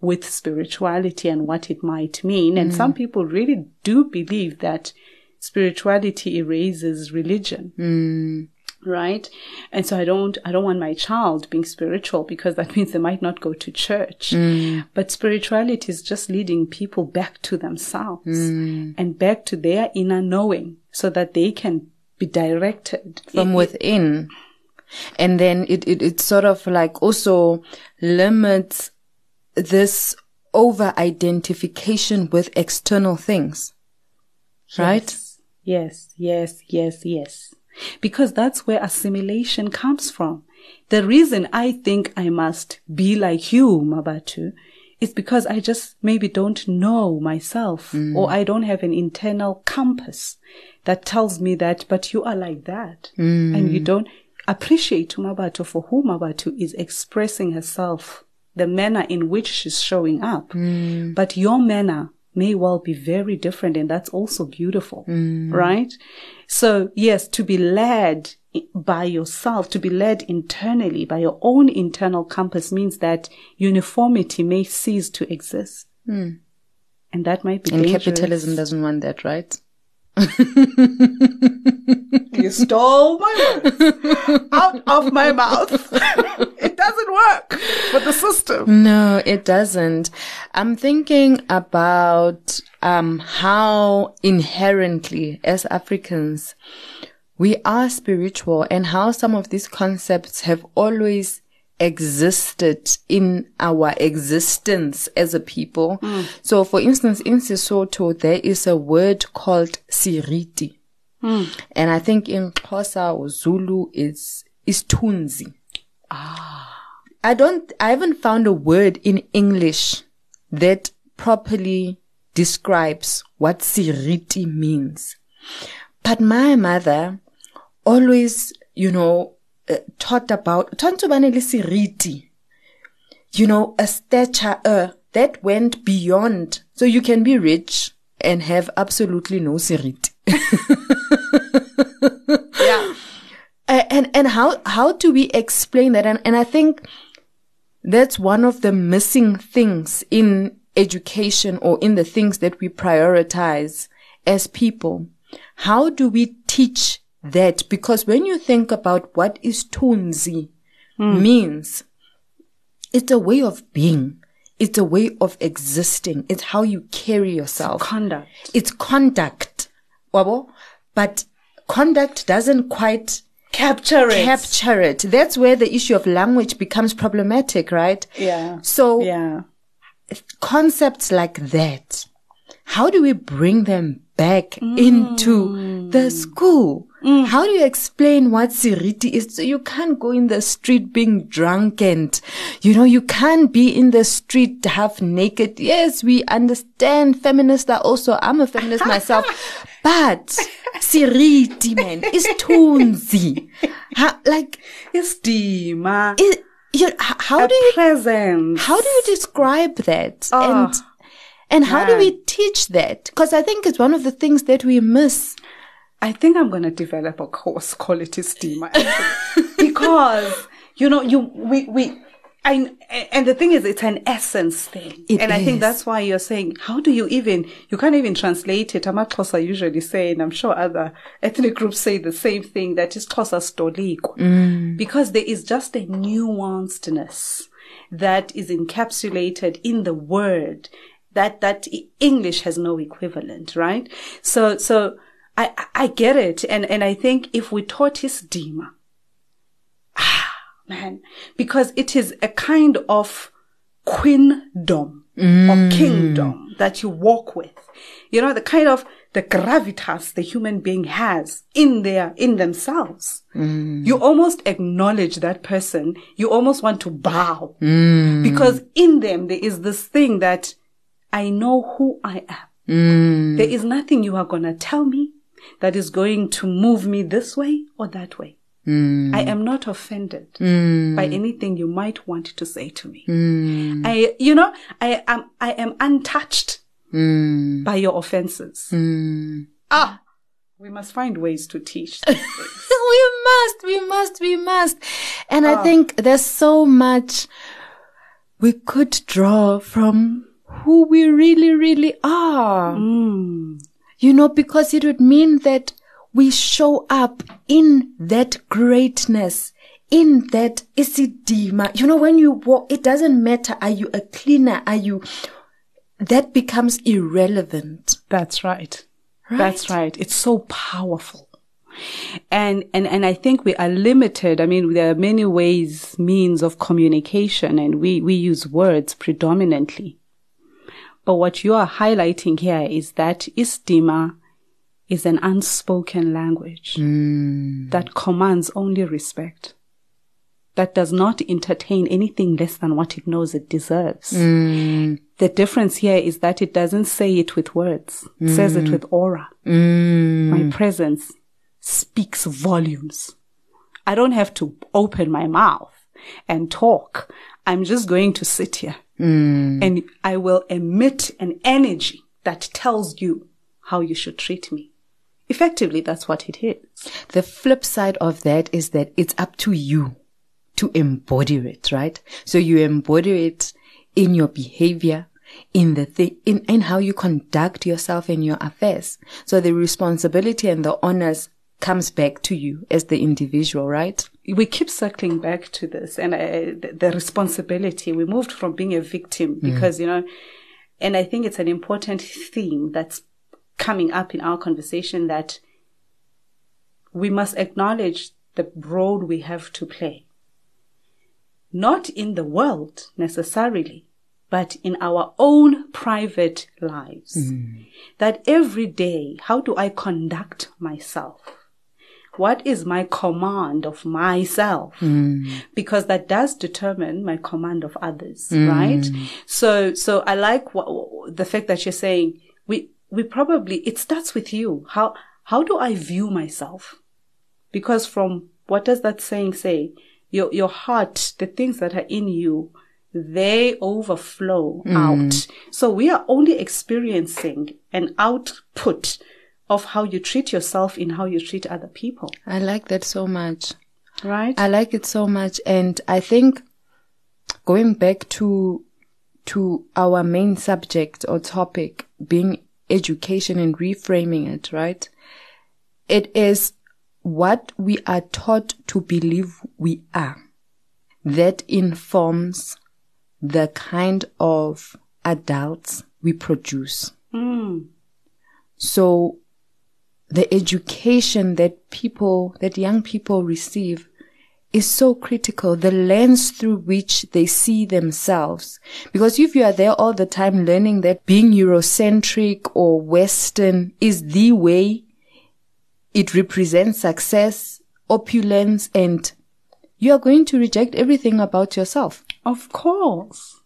with spirituality and what it might mean. And mm. some people really do believe that spirituality erases religion. Mm right and so i don't i don't want my child being spiritual because that means they might not go to church mm. but spirituality is just leading people back to themselves mm. and back to their inner knowing so that they can be directed from it, within and then it, it it sort of like also limits this over identification with external things right yes yes yes yes because that's where assimilation comes from. The reason I think I must be like you, Mabatu, is because I just maybe don't know myself mm. or I don't have an internal compass that tells me that, but you are like that. Mm. And you don't, appreciate Mabatu for who Mabatu is expressing herself, the manner in which she's showing up. Mm. But your manner may well be very different and that's also beautiful, mm. right? So yes, to be led by yourself, to be led internally by your own internal compass means that uniformity may cease to exist. Hmm. And that might be And dangerous. capitalism doesn't want that, right? You stole my words out of my mouth. it doesn't work for the system. No, it doesn't. I'm thinking about um, how inherently, as Africans, we are spiritual and how some of these concepts have always existed in our existence as a people. So, for instance, in Sesotho, there is a word called seriti. And I think in Xhosa or Zulu, it's, isithunzi. Ah. I don't, I haven't found a word in English that properly describes what seriti means. But my mother always, you know, uh, taught about, about seriti. You know, a stature, uh, that went beyond. So you can be rich and have absolutely no seriti. Yeah. And and how how do we explain that? And and i think that's one of the missing things in education or in the things that we prioritize as people. How do we teach that? Because when you think about what isithunzi hmm. means it's a way of being. It's a way of existing. It's how you carry yourself. Conduct. it's conduct wabo but conduct doesn't quite Capture it. capture it. That's where the issue of language becomes problematic, right? Yeah. So Yeah. concepts like that, how do we bring them back mm. into the school? Mm. How do you explain what seriti is? So you can't go in the street being drunk and, you know, you can't be in the street half naked. Yes, we understand feminists are also, I'm a feminist myself, but seriti, man, is tunzi. Ha, like, Isidima. you, how do you presence. how do you describe that? Oh, and and how do we teach that? Because I think it's one of the things that we miss. I think I'm going to develop a course called it Steamer because you know you we we I and the thing is it's an essence thing. It and I think that's why you're saying how do you even you can't even translate it. Amaxhosa usually say and I'm sure other ethnic groups say the same thing that is Xhosa stoliko mm. because there is just a nuancedness that is encapsulated in the word that that English has no equivalent, right? So so I I- get it, and and I think if we taught isidima, man, because it is a kind of queendom or mm. kingdom that you walk with, you know, the kind of the gravitas the human being has in their in themselves. Mm. You almost acknowledge that person. You almost want to bow mm. because in them there is this thing that I know who I am. There is nothing you are going to tell me that is going to move me this way or that way. Mm. I am not offended mm. by anything you might want to say to me. Mm. I, you know, I am, I am untouched by your offenses. Ah, we must find ways to teach. we must, we must, we must. And I ah. think there's so much we could draw from who we really, really are. You know, because it would mean that we show up in that greatness, in that isidima. You know, when you walk, it doesn't matter. Are you a cleaner? Are you, that becomes irrelevant. That's right. That's right. It's so powerful. And, and, and I think we are limited. I mean, there are many ways, means of communication and we, we use words predominantly. But what you are highlighting here is that isidima is an unspoken language mm. that commands only respect, that does not entertain anything less than what it knows it deserves. Mm. The difference here is that it doesn't say it with words, it says it mm. with aura. My presence speaks volumes. I don't have to open my mouth and talk. I'm just going to sit here and I will emit an energy that tells you how you should treat me. Effectively, that's what it is. The flip side of that is that it's up to you to embody it, right? So you embody it in your behavior, in the thing, in, in how you conduct yourself in your affairs. So the responsibility and the honors comes back to you as the individual, right? we keep circling back to this and uh, the, the responsibility. We moved from being a victim because, you know, and I think it's an important theme that's coming up in our conversation that we must acknowledge the role we have to play. Not in the world necessarily, but in our own private lives. Mm-hmm. That every day, how do I conduct myself? what is my command of myself mm-hmm. because that does determine my command of others mm-hmm. right so so i like what, the fact that you're saying we we probably it starts with you how how do i view myself because from what does that saying say your your heart the things that are in you they overflow mm. out so we are only experiencing an output of how you treat yourself in how you treat other people. I like that so much. Right? I like it so much. And I think going back to, to our main subject or topic being education and reframing it, right? It is what we are taught to believe we are that informs the kind of adults we produce. Mm. So the education that people, that young people receive is so critical. The lens through which they see themselves. Because if you are there all the time learning that being Eurocentric or Western is the way it represents success, opulence, and you are going to reject everything about yourself. Of course.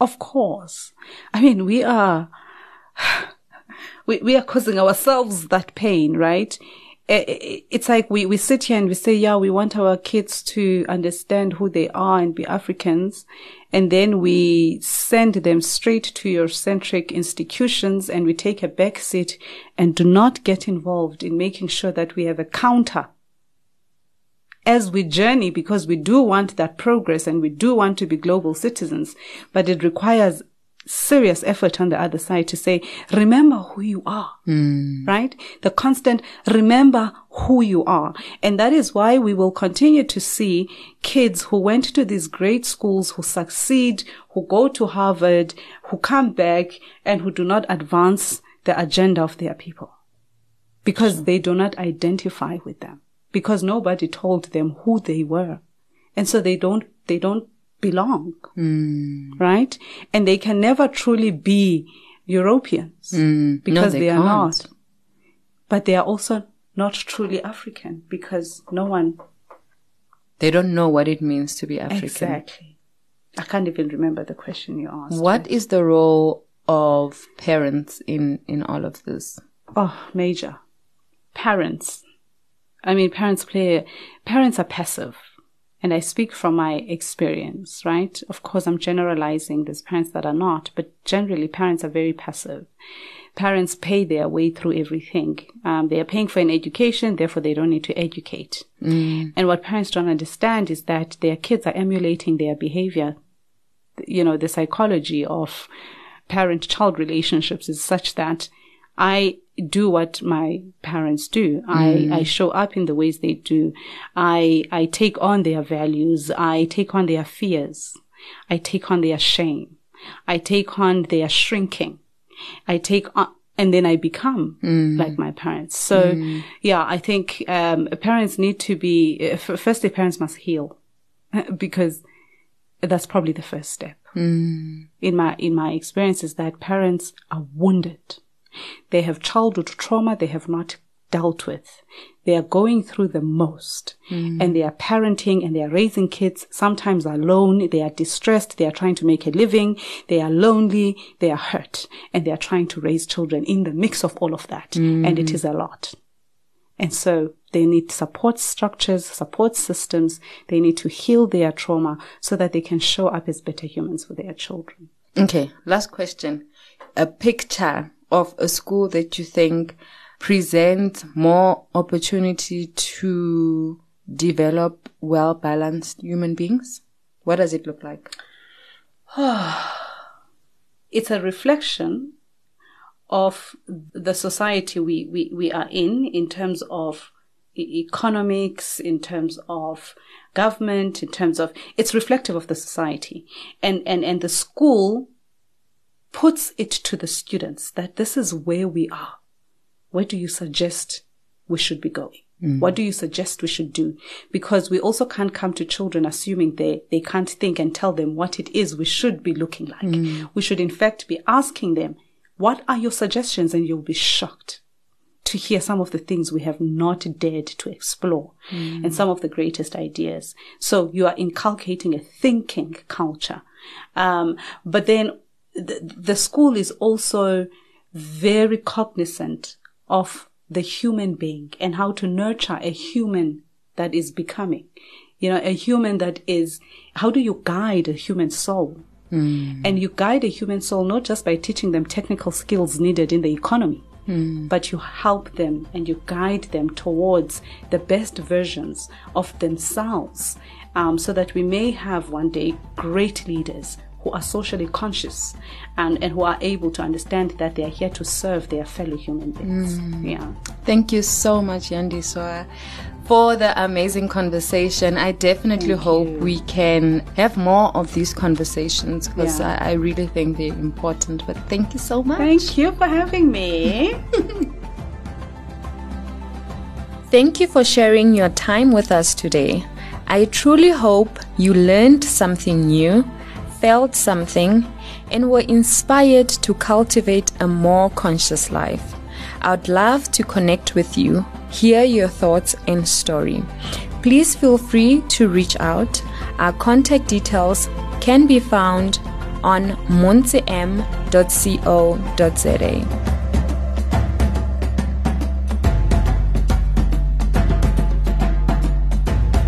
Of course. I mean, we are, we, we are causing ourselves that pain, right? Eh, eh, eh, it's like we, we sit here and we say, yeah, we want our kids to understand who they are and be Africans. And then we send them straight to Eurocentric institutions and we take a back seat and do not get involved in making sure that we have a counter as we journey because we do want that progress and we do want to be global citizens, but it requires serious effort on the other side to say, remember who you are, hmm. right? The constant remember who you are. And that is why we will continue to see kids who went to these great schools, who succeed, who go to Harvard, who come back and who do not advance the agenda of their people because they do not identify with them because nobody told them who they were. And so they don't, they don't belong, hmm. right? And they can never truly be Europeans hmm. because they they, are not. But they are also not truly African because no one They don't know what it means to be African. exactly. I can't even remember the question you asked. What is the role of parents in, in all of this? Oh, major. Parents. I mean, parents play, parents are passive. And I speak from my experience, right? Of course, I'm generalizing. There's parents that are not, but generally parents are very passive. Parents pay their way through everything. Um, they are paying for an education, therefore they don't need to educate. And what parents don't understand is that their kids are emulating their behavior. You know, the psychology of parent-child relationships is such that I do what my parents do. I, I show up in the ways they do. I, I take on their values. I take on their fears. I take on their shame. I take on their shrinking. I take on, and then I become like my parents. So yeah, I think, um, parents need to be, uh, f- firstly, parents must heal because that's probably the first step. In my, in my experience is that parents are wounded. They have childhood trauma they have not dealt with. They are going through the most mm. and they are parenting and they are raising kids, sometimes alone. They are distressed. They are trying to make a living. They are lonely. They are hurt and they are trying to raise children in the mix of all of that. Mm. And it is a lot. And so They need support structures, support systems. They need to heal their trauma so that they can show up as better humans for their children. Okay, last question. A picture of a school that you think presents more opportunity to develop well balanced human beings? What does it look like? it's a reflection of the society we, we, we are in, in terms of economics, in terms of government, in terms of, it's reflective of the society. And, and, and the school puts it to the students that this is where we are. Where do you suggest we should be going? Mm. What do you suggest we should do? Because we also can't come to children assuming they, they can't think and tell them what it is we should be looking like. Mm. We should in fact be asking them, what are your suggestions? And you'll be shocked to hear some of the things we have not dared to explore mm. and some of the greatest ideas. So you are inculcating a thinking culture. Um, but then the, the school is also very cognizant of the human being and how to nurture a human that is becoming. You know, a human that is, how do you guide a human soul? Mm. And you guide a human soul not just by teaching them technical skills needed in the economy, mm. but you help them and you guide them towards the best versions of themselves um, so that we may have one day great leaders who are socially conscious and, and who are able to understand that they are here to serve their fellow human beings. Mm. Yeah. Thank you so much, Yandiswa, for the amazing conversation. I definitely thank hope you. we can have more of these conversations because yeah. I, I really think they're important. But thank you so much. Thank you for having me. Thank you for sharing your time with us today. I truly hope you learned something new felt something and were inspired to cultivate a more conscious life. I'd love to connect with you, hear your thoughts and story. Please feel free to reach out. Our contact details can be found on montem.co.za.